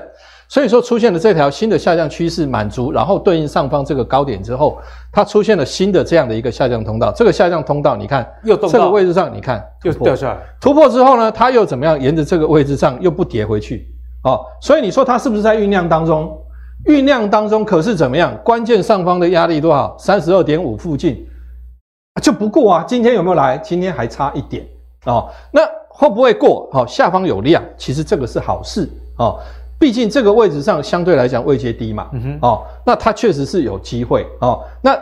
所以说出现了这条新的下降趋势满足，然后对应上方这个高点之后，它出现了新的这样的一个下降通道，这个下降通道你看又动到这个位置上，你看又掉下来，突破之后呢，它又怎么样？沿着这个位置上又不跌回去啊、哦，所以你说它是不是在酝酿当中？酝酿当中可是怎么样？关键上方的压力多少？三十二点五附近就不过啊。今天有没有来？今天还差一点哦。那会不会过？好，下方有量，其实这个是好事哦。毕竟这个位置上相对来讲位阶低嘛。嗯哼。哦，那它确实是有机会哦。那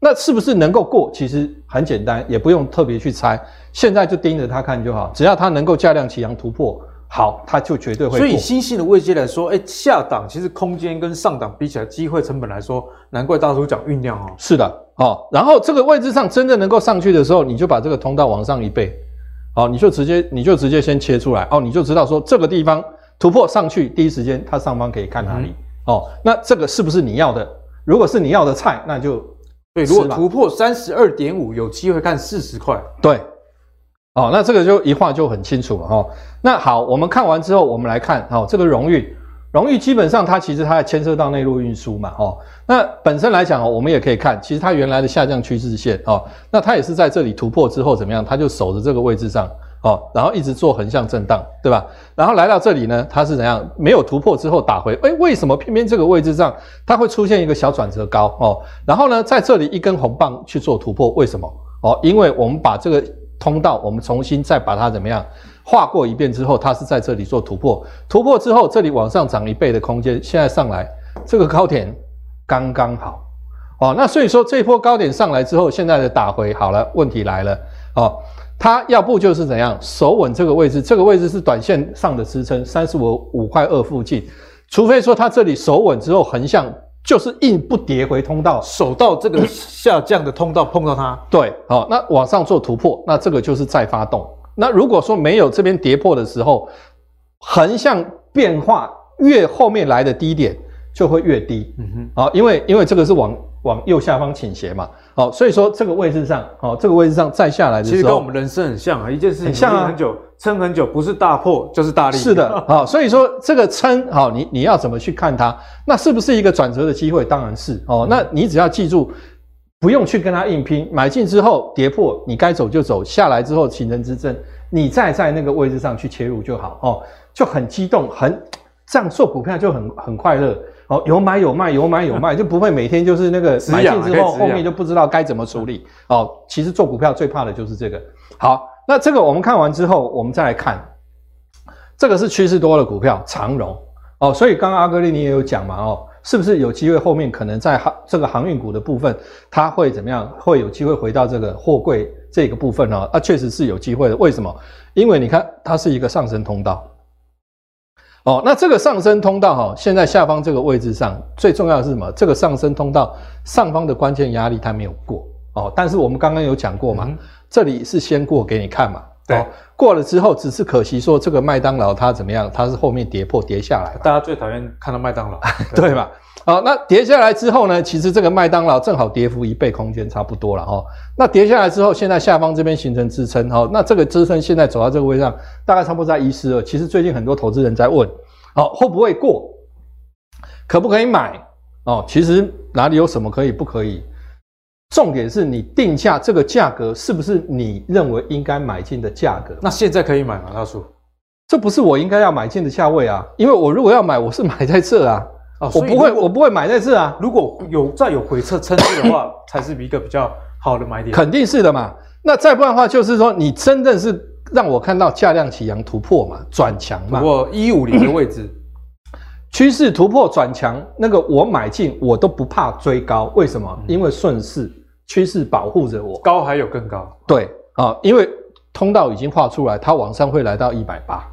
那是不是能够过？其实很简单，也不用特别去猜。现在就盯着它看就好，只要它能够价量齐扬突破。好，它就绝对会。所以新兴的位阶来说，哎、欸，下档其实空间跟上档比起来，机会成本来说，难怪大叔讲酝酿哦。是的，哦，然后这个位置上真正能够上去的时候，你就把这个通道往上一倍，哦，你就直接你就直接先切出来，哦，你就知道说这个地方突破上去，第一时间它上方可以看哪里，嗯、哦，那这个是不是你要的？如果是你要的菜，那就对，如果突破三十二点五，有机会看四十块，对。哦，那这个就一画就很清楚了哈、哦。那好，我们看完之后，我们来看哦，这个荣誉，荣誉基本上它其实它牵涉到内陆运输嘛，哦，那本身来讲哦，我们也可以看，其实它原来的下降趋势线哦，那它也是在这里突破之后怎么样，它就守着这个位置上哦，然后一直做横向震荡，对吧？然后来到这里呢，它是怎样？没有突破之后打回，诶，为什么偏偏这个位置上它会出现一个小转折高哦？然后呢，在这里一根红棒去做突破，为什么？哦，因为我们把这个。通道，我们重新再把它怎么样画过一遍之后，它是在这里做突破，突破之后这里往上涨一倍的空间，现在上来这个高点刚刚好哦。那所以说这一波高点上来之后，现在的打回好了，问题来了哦，它要不就是怎样守稳这个位置，这个位置是短线上的支撑，三十五五块二附近，除非说它这里守稳之后横向。就是硬不跌回通道，守到这个下降的通道碰到它，对，好，那往上做突破，那这个就是再发动。那如果说没有这边跌破的时候，横向变化越后面来的低点就会越低，嗯哼，好，因为因为这个是往往右下方倾斜嘛，好，所以说这个位置上，好，这个位置上再下来的时候，其实跟我们人生很像啊，一件事情很像很久。撑很久，不是大破就是大力。是的，好，所以说这个撑，好，你你要怎么去看它？那是不是一个转折的机会？当然是哦。那你只要记住，不用去跟它硬拼，买进之后跌破，你该走就走，下来之后形成支撑，你再在那个位置上去切入就好哦，就很激动，很这样做股票就很很快乐哦，有买有卖，有买有卖，就不会每天就是那个 (laughs) 买进之后后面就不知道该怎么处理哦。其实做股票最怕的就是这个。好，那这个我们看完之后，我们再来看，这个是趋势多的股票长荣哦，所以刚刚阿格力你也有讲嘛哦。是不是有机会后面可能在航这个航运股的部分，它会怎么样？会有机会回到这个货柜这个部分呢？啊，确实是有机会的。为什么？因为你看它是一个上升通道。哦，那这个上升通道哈，现在下方这个位置上最重要的是什么？这个上升通道上方的关键压力它没有过哦。但是我们刚刚有讲过嘛，嗯、这里是先过给你看嘛。对、哦，过了之后，只是可惜说这个麦当劳它怎么样？它是后面跌破跌下来。大家最讨厌看到麦当劳，(laughs) 对吧？好，那跌下来之后呢？其实这个麦当劳正好跌幅一倍，空间差不多了哈。那跌下来之后，现在下方这边形成支撑哈。那这个支撑现在走到这个位置上，大概差不多在一四二。其实最近很多投资人在问，好，会不会过？可不可以买？哦，其实哪里有什么可以不可以？重点是你定价这个价格是不是你认为应该买进的价格？那现在可以买吗？大叔，这不是我应该要买进的价位啊，因为我如果要买，我是买在这啊。啊，我不会，我不会买在这啊。如果有再有回撤撑住的话，(coughs) 才是一个比较好的买点。肯定是的嘛。那再不然的话，就是说你真正是让我看到价量起扬突破嘛，转强嘛。不过一五零的位置，趋势突破转强，那个我买进我都不怕追高。为什么？嗯、因为顺势趋势保护着我。高还有更高。对啊，因为通道已经画出来，它往上会来到一百八。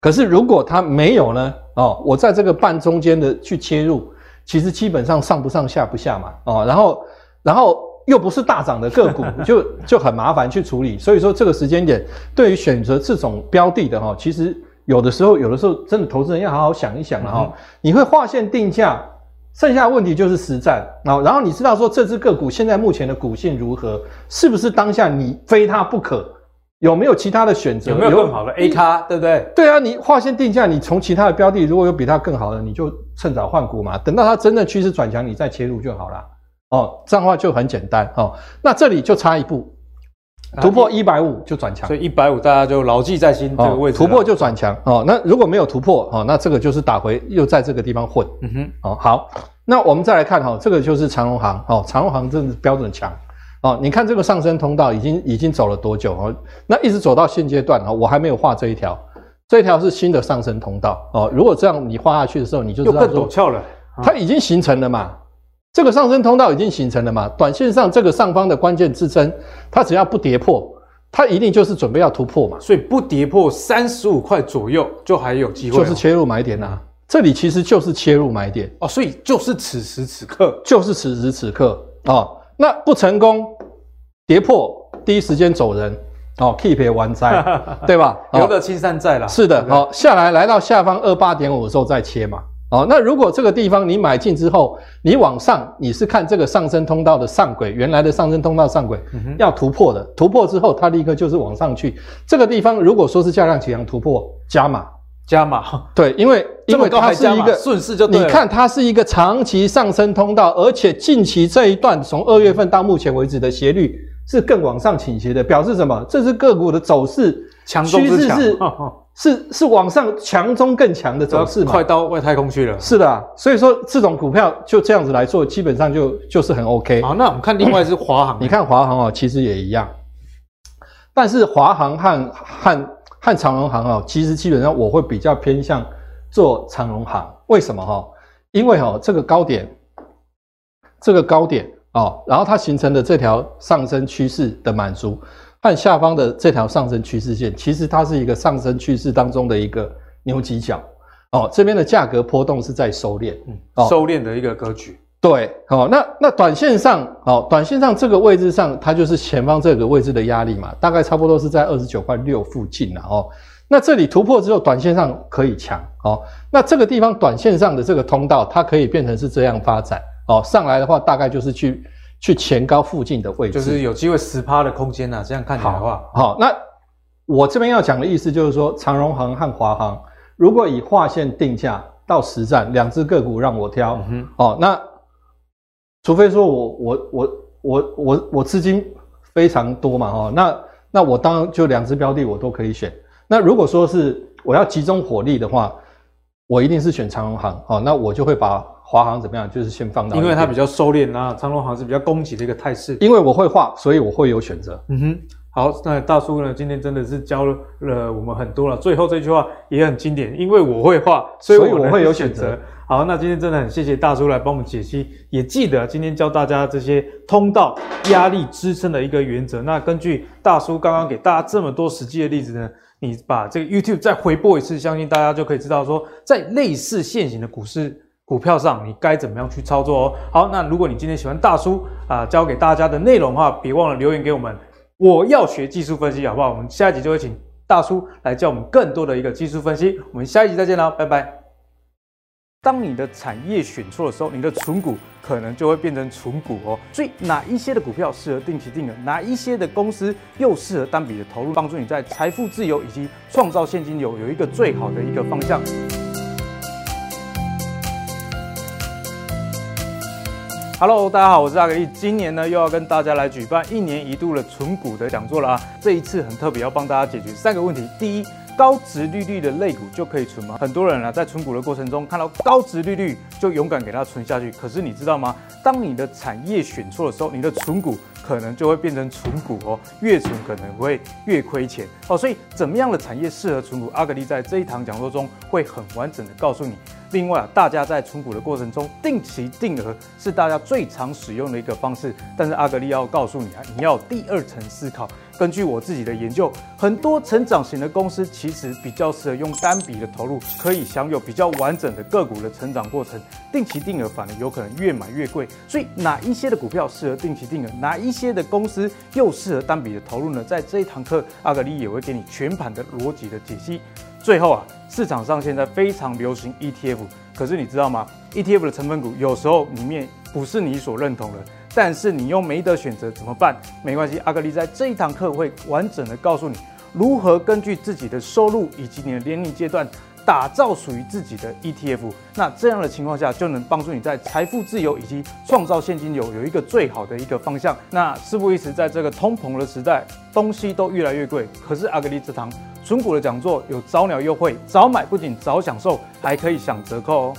可是如果它没有呢？哦，我在这个半中间的去切入，其实基本上上不上下不下嘛。哦，然后然后又不是大涨的个股，(laughs) 就就很麻烦去处理。所以说这个时间点，对于选择这种标的的哈，其实有的时候有的时候真的投资人要好好想一想了哈。你会划线定价，剩下的问题就是实战。然后然后你知道说这只个股现在目前的股性如何，是不是当下你非它不可？有没有其他的选择？有没有更好的 A 咖，对不对？对啊，你划线定价，你从其他的标的，如果有比它更好的，你就趁早换股嘛。等到它真的趋势转强，你再切入就好了。哦，这样的话就很简单哦。那这里就差一步，突破一百五就转强。所以一百五大家就牢记在心，这个位置突破就转强哦。那如果没有突破哦，那这个就是打回又在这个地方混。嗯哼，哦好，那我们再来看哈，这个就是长荣行哦，长荣航真的是标准强。哦，你看这个上升通道已经已经走了多久哦？那一直走到现阶段哦，我还没有画这一条，这一条是新的上升通道哦。如果这样你画下去的时候，你就知道陡峭了。它已经形成了嘛？这个上升通道已经形成了嘛？短线上这个上方的关键支撑，它只要不跌破，它一定就是准备要突破嘛。所以不跌破三十五块左右，就还有机会，就是切入买点呐、啊。这里其实就是切入买点哦，所以就是此时此刻，就是此时此刻哦。那不成功，跌破第一时间走人哦，keep 完灾，对吧？留得青山在啦。是的，好，下来来到下方二八点五的时候再切嘛。哦，那如果这个地方你买进之后，你往上你是看这个上升通道的上轨，原来的上升通道上轨要突破的，突破之后它立刻就是往上去。这个地方如果说是价量起扬突破，加码。加码，对，因为因为它是一个顺势就，你看它是一个长期上升通道，而且近期这一段从二月份到目前为止的斜率是更往上倾斜的，表示什么？这是个股的走势强中之强，趋势是 (laughs) 是是往上强中更强的走势嘛？快到外太空去了。是的啊，所以说这种股票就这样子来做，基本上就就是很 OK。好，那我们看另外是华航，你看华航哦，其实也一样，但是华航和和。和长荣航啊，其实基本上我会比较偏向做长荣航，为什么哈？因为哈这个高点，这个高点啊，然后它形成的这条上升趋势的满足，和下方的这条上升趋势线，其实它是一个上升趋势当中的一个牛角角哦。这边的价格波动是在收敛，嗯，收敛的一个格局。对，好，那那短线上，哦，短线上这个位置上，它就是前方这个位置的压力嘛，大概差不多是在二十九块六附近了哦。那这里突破之后，短线上可以强哦。那这个地方短线上的这个通道，它可以变成是这样发展哦。上来的话，大概就是去去前高附近的位置，就是有机会十趴的空间呐。这样看起来的话，好，那我这边要讲的意思就是说，长荣行和华航，如果以划线定价到实战，两只个股让我挑，嗯哼，哦，那。除非说我我我我我我资金非常多嘛，哦，那那我当然就两只标的我都可以选。那如果说是我要集中火力的话，我一定是选长荣航，哦，那我就会把华航怎么样，就是先放到，因为它比较收敛啊，长荣航是比较攻击的一个态势。因为我会画，所以我会有选择。嗯哼，好，那大叔呢，今天真的是教了我们很多了。最后这句话也很经典，因为我会画，所以我会有选择。好，那今天真的很谢谢大叔来帮我们解析，也记得今天教大家这些通道压力支撑的一个原则。那根据大叔刚刚给大家这么多实际的例子呢，你把这个 YouTube 再回播一次，相信大家就可以知道说，在类似现行的股市股票上，你该怎么样去操作哦。好，那如果你今天喜欢大叔啊教给大家的内容的话，别忘了留言给我们。我要学技术分析，好不好？我们下一集就会请大叔来教我们更多的一个技术分析。我们下一集再见了，拜拜。当你的产业选错的时候，你的存股可能就会变成存股哦。所以哪一些的股票适合定期定额，哪一些的公司又适合单笔的投入，帮助你在财富自由以及创造现金流有一个最好的一个方向。Hello，大家好，我是阿格力。今年呢又要跟大家来举办一年一度的存股的讲座了啊。这一次很特别，要帮大家解决三个问题。第一，高值利率的类股就可以存吗？很多人啊，在存股的过程中看到高值利率就勇敢给它存下去。可是你知道吗？当你的产业选错的时候，你的存股可能就会变成存股哦，越存可能会越亏钱哦。所以怎么样的产业适合存股？阿格力在这一堂讲座中会很完整的告诉你。另外啊，大家在存股的过程中，定期定额是大家最常使用的一个方式。但是阿格力要告诉你啊，你要第二层思考。根据我自己的研究，很多成长型的公司其实比较适合用单笔的投入，可以享有比较完整的个股的成长过程。定期定额反而有可能越买越贵。所以哪一些的股票适合定期定额，哪一些的公司又适合单笔的投入呢？在这一堂课，阿格力也会给你全盘的逻辑的解析。最后啊，市场上现在非常流行 ETF，可是你知道吗？ETF 的成分股有时候里面不是你所认同的。但是你又没得选择怎么办？没关系，阿格力在这一堂课会完整的告诉你如何根据自己的收入以及你的年龄阶段打造属于自己的 ETF。那这样的情况下就能帮助你在财富自由以及创造现金流有一个最好的一个方向。那事不宜迟，在这个通膨的时代，东西都越来越贵，可是阿格力这堂存股的讲座有早鸟优惠，早买不仅早享受，还可以享折扣哦。